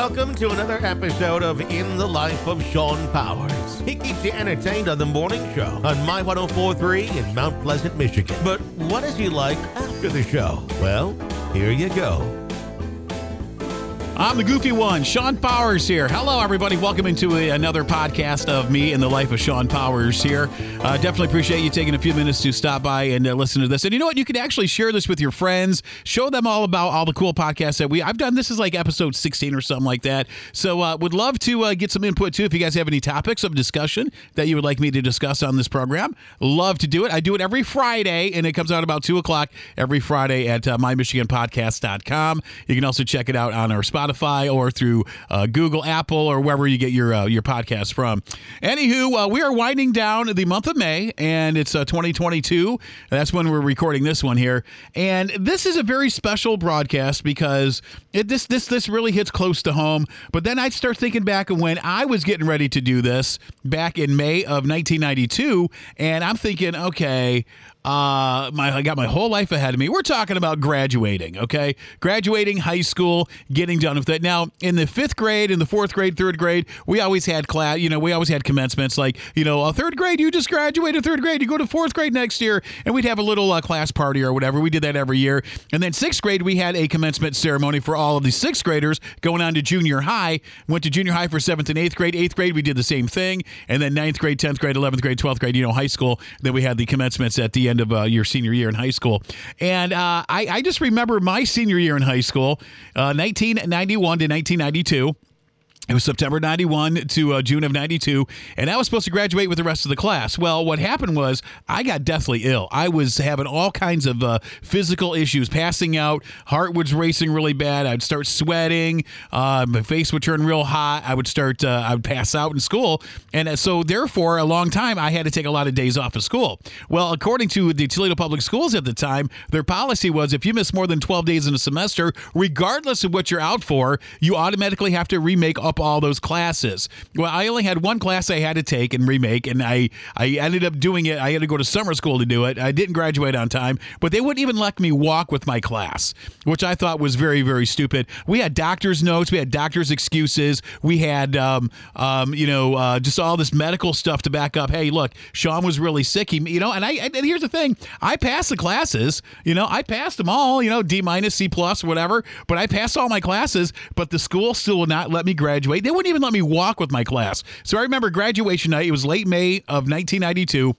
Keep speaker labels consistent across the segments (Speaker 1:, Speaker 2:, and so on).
Speaker 1: Welcome to another episode of In the Life of Shawn Powers. He keeps you entertained on the morning show on My 1043 in Mount Pleasant, Michigan. But what is he like after the show? Well, here you go.
Speaker 2: I'm the goofy one, Shawn Powers here. Hello, everybody. Welcome into a, another podcast of me and the life of Shawn Powers here. Uh, definitely appreciate you taking a few minutes to stop by and uh, listen to this. And you know what? You can actually share this with your friends. Show them all about all the cool podcasts that we. I've done. This is like episode 16 or something like that. So uh, would love to uh, get some input too. If you guys have any topics of discussion that you would like me to discuss on this program, love to do it. I do it every Friday, and it comes out about two o'clock every Friday at uh, mymichiganpodcast.com. You can also check it out on our Spotify Spotify or through uh, Google, Apple, or wherever you get your uh, your podcast from. Anywho, uh, we are winding down the month of May, and it's uh, 2022. That's when we're recording this one here, and this is a very special broadcast because it, this this this really hits close to home. But then I start thinking back of when I was getting ready to do this back in May of 1992, and I'm thinking, okay. Uh, my I got my whole life ahead of me. We're talking about graduating, okay? Graduating high school, getting done with it. Now, in the fifth grade, in the fourth grade, third grade, we always had class. You know, we always had commencements. Like, you know, a third grade, you just graduated third grade, you go to fourth grade next year, and we'd have a little uh, class party or whatever. We did that every year. And then sixth grade, we had a commencement ceremony for all of the sixth graders going on to junior high. Went to junior high for seventh and eighth grade. Eighth grade, we did the same thing. And then ninth grade, tenth grade, eleventh grade, twelfth grade, you know, high school. Then we had the commencements at the end of uh, your senior year in high school. And uh, I, I, just remember my senior year in high school, uh, 1991 to 1992. It was September 91 to uh, June of 92, and I was supposed to graduate with the rest of the class. Well, what happened was I got deathly ill. I was having all kinds of uh, physical issues, passing out, heart was racing really bad. I'd start sweating, uh, my face would turn real hot. I would start, uh, I would pass out in school. And uh, so, therefore, a long time, I had to take a lot of days off of school. Well, according to the Toledo Public Schools at the time, their policy was if you miss more than 12 days in a semester, regardless of what you're out for, you automatically have to remake up all those classes. Well, I only had one class I had to take and remake, and I I ended up doing it. I had to go to summer school to do it. I didn't graduate on time, but they wouldn't even let me walk with my class, which I thought was very very stupid. We had doctor's notes, we had doctor's excuses, we had um, um, you know uh, just all this medical stuff to back up. Hey, look, Shawn was really sick. He, you know, and I and here's the thing: I passed the classes. You know, I passed them all. You know, D minus, C plus, whatever. But I passed all my classes, but the school still will not let me graduate. They wouldn't even let me walk with my class. So I remember graduation night. It was late May of 1992.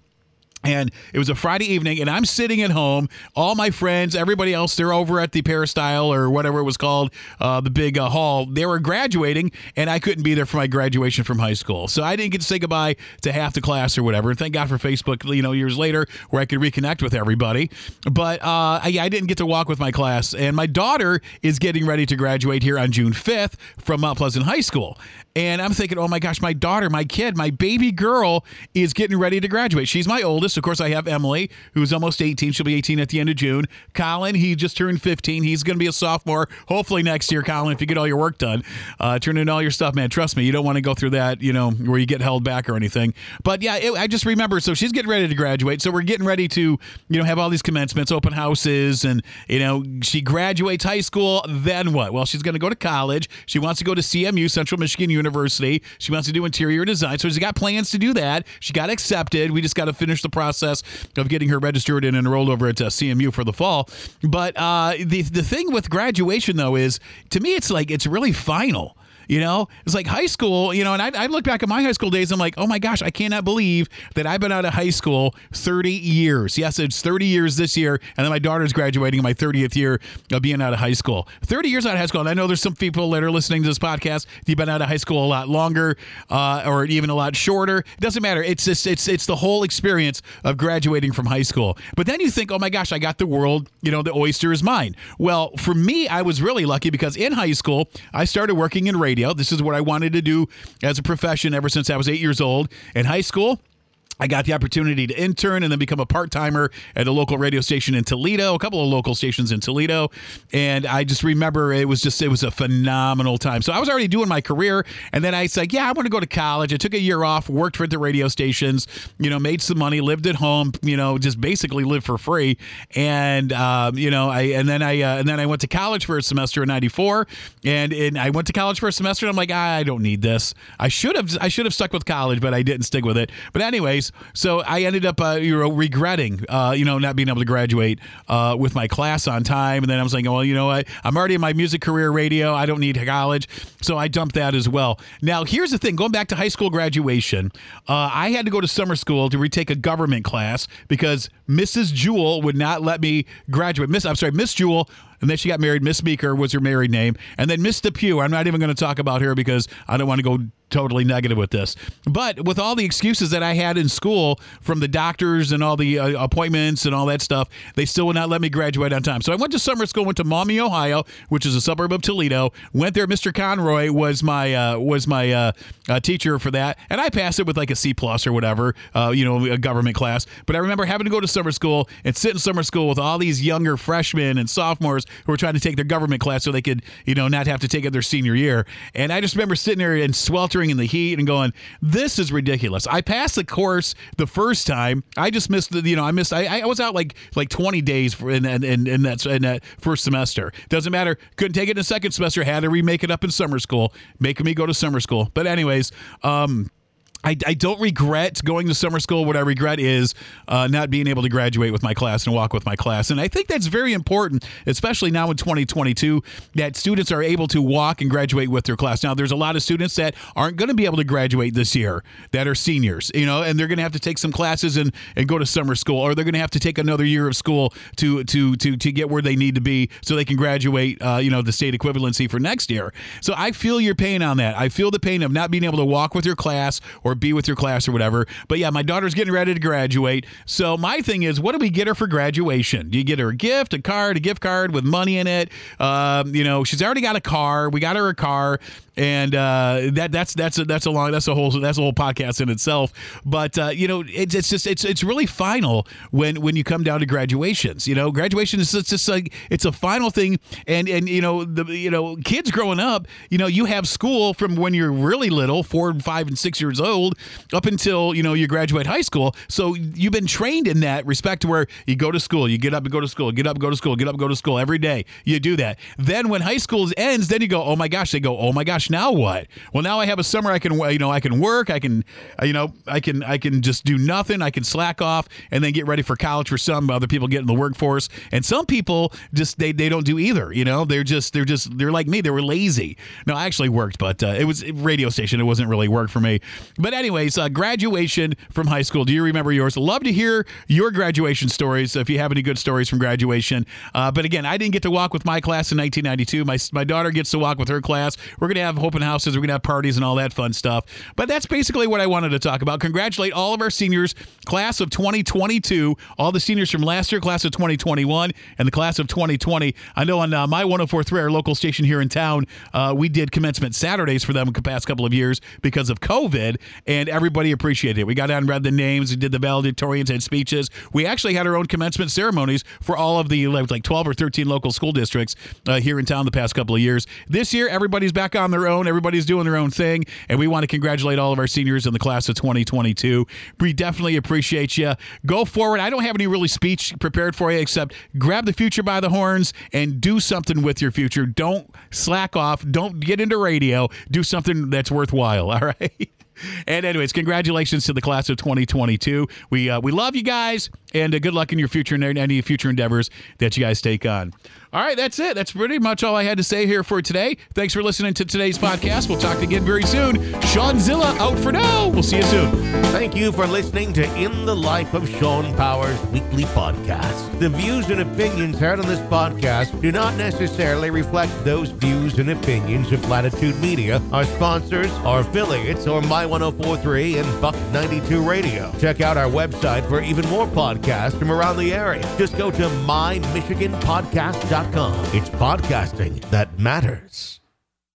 Speaker 2: And it was a Friday evening, and I'm sitting at home. All my friends, everybody else, they're over at the Peristyle or whatever it was called, uh, the big uh, hall. They were graduating, and I couldn't be there for my graduation from high school. So I didn't get to say goodbye to half the class or whatever. And thank God for Facebook, you know, years later where I could reconnect with everybody. But uh, I, I didn't get to walk with my class. And my daughter is getting ready to graduate here on June 5th from Mount Pleasant High School. And I'm thinking, oh my gosh, my daughter, my kid, my baby girl is getting ready to graduate. She's my oldest. Of course, I have Emily, who's almost 18. She'll be 18 at the end of June. Colin, he just turned 15. He's going to be a sophomore, hopefully next year, Colin, if you get all your work done. Uh, turn in all your stuff, man. Trust me, you don't want to go through that, you know, where you get held back or anything. But yeah, it, I just remember, so she's getting ready to graduate. So we're getting ready to, you know, have all these commencements, open houses, and, you know, she graduates high school. Then what? Well, she's going to go to college. She wants to go to CMU, Central Michigan University. She wants to do interior design. So she's got plans to do that. She got accepted. We just got to finish the process of getting her registered and enrolled over at uh, CMU for the fall. But uh, the the thing with graduation though is to me it's like it's really final. You know, it's like high school, you know, and I, I look back at my high school days. I'm like, oh my gosh, I cannot believe that I've been out of high school 30 years. Yes, it's 30 years this year. And then my daughter's graduating in my 30th year of being out of high school. 30 years out of high school. And I know there's some people that are listening to this podcast. You've been out of high school a lot longer uh, or even a lot shorter. It doesn't matter. It's just, it's, it's the whole experience of graduating from high school. But then you think, oh my gosh, I got the world, you know, the oyster is mine. Well, for me, I was really lucky because in high school, I started working in radio radio. This is what I wanted to do as a profession ever since I was eight years old. In high school, I got the opportunity to intern and then become a part timer at a local radio station in Toledo, a couple of local stations in Toledo. And I just remember it was just, it was a phenomenal time. So I was already doing my career. And then I said, yeah, I want to go to college. I took a year off, worked for the radio stations, you know, made some money, lived at home, you know, just basically lived for free. And, um, you know, I, and then I, uh, and then I went to college for a semester in 94 and, and I went to college for a semester and I'm like, I don't need this. I should have, I should have stuck with college, but I didn't stick with it. But anyways, so I ended up, uh, you know, regretting, uh, you know, not being able to graduate uh, with my class on time. And then I was like, well, you know what? I'm already in my music career radio. I don't need college. So I dumped that as well. Now, here's the thing going back to high school graduation, uh, I had to go to summer school to retake a government class because Mrs. Jewell would not let me graduate. Miss, I'm sorry, Miss Jewell and then she got married. Miss Meeker was her married name, and then Miss Depew. I'm not even going to talk about her because I don't want to go totally negative with this. But with all the excuses that I had in school from the doctors and all the uh, appointments and all that stuff, they still would not let me graduate on time. So I went to summer school, went to Maumee, Ohio, which is a suburb of Toledo. Went there. Mr. Conroy was my uh, was my uh, uh, teacher for that, and I passed it with like a C plus or whatever, uh, you know, a government class. But I remember having to go to summer school and sit in summer school with all these younger freshmen and sophomores who were trying to take their government class so they could, you know, not have to take it their senior year. And I just remember sitting there and sweltering in the heat and going, "This is ridiculous." I passed the course the first time. I just missed the, you know, I missed. I, I was out like like 20 days for in in, in, in that in that first semester. Doesn't matter. Couldn't take it in the second semester. Had to remake it up in summer school, making me go to summer school. But anyways, um I, I don't regret going to summer school. What I regret is uh, not being able to graduate with my class and walk with my class. And I think that's very important, especially now in 2022, that students are able to walk and graduate with their class. Now, there's a lot of students that aren't going to be able to graduate this year that are seniors, you know, and they're going to have to take some classes and, and go to summer school, or they're going to have to take another year of school to to to to get where they need to be so they can graduate, uh, you know, the state equivalency for next year. So I feel your pain on that. I feel the pain of not being able to walk with your class or be with your class or whatever. But yeah, my daughter's getting ready to graduate. So my thing is, what do we get her for graduation? Do you get her a gift, a card, a gift card with money in it? Um, you know, she's already got a car. We got her a car and uh, that that's that's a, that's a long that's a whole that's a whole podcast in itself. But uh, you know, it's, it's just it's it's really final when when you come down to graduations. You know, graduation is it's just like it's a final thing, and and you know the you know kids growing up, you know, you have school from when you're really little, four, and five, and six years old, up until you know you graduate high school. So you've been trained in that respect to where you go to school, you get up and go to school, get up, go to school, get up, go to school every day. You do that. Then when high school ends, then you go, oh my gosh, they go, oh my gosh now what? Well, now I have a summer I can you know I can work, I can uh, you know I can I can just do nothing, I can slack off and then get ready for college for some other people get in the workforce. And some people just they, they don't do either, you know? They're just they're just they're like me, they were lazy. No, I actually worked, but uh, it was radio station, it wasn't really work for me. But anyways, uh, graduation from high school. Do you remember yours? Love to hear your graduation stories if you have any good stories from graduation. Uh, but again, I didn't get to walk with my class in 1992. My my daughter gets to walk with her class. We're going to have open houses. We're going to have parties and all that fun stuff. But that's basically what I wanted to talk about. Congratulate all of our seniors, class of 2022, all the seniors from last year, class of 2021, and the class of 2020. I know on uh, my 1043, our local station here in town, uh, we did commencement Saturdays for them the past couple of years because of COVID, and everybody appreciated it. We got down and read the names, we did the valedictorians and speeches. We actually had our own commencement ceremonies for all of the like 12 or 13 local school districts uh, here in town the past couple of years. This year, everybody's back on their own. Everybody's doing their own thing, and we want to congratulate all of our seniors in the class of 2022. We definitely appreciate you. Go forward. I don't have any really speech prepared for you except grab the future by the horns and do something with your future. Don't slack off. Don't get into radio. Do something that's worthwhile. All right. And anyways, congratulations to the class of 2022. We uh, we love you guys, and uh, good luck in your future and any future endeavors that you guys take on. All right, that's it. That's pretty much all I had to say here for today. Thanks for listening to today's podcast. We'll talk again very soon. Shawn Zilla out for now. We'll see you soon.
Speaker 1: Thank you for listening to In the Life of Shawn Powers weekly podcast. The views and opinions heard on this podcast do not necessarily reflect those views and opinions of Latitude Media, our sponsors, our affiliates, or My 1043 and Buck 92 Radio. Check out our website for even more podcasts from around the area. Just go to mymichiganpodcast.com. It's podcasting that matters.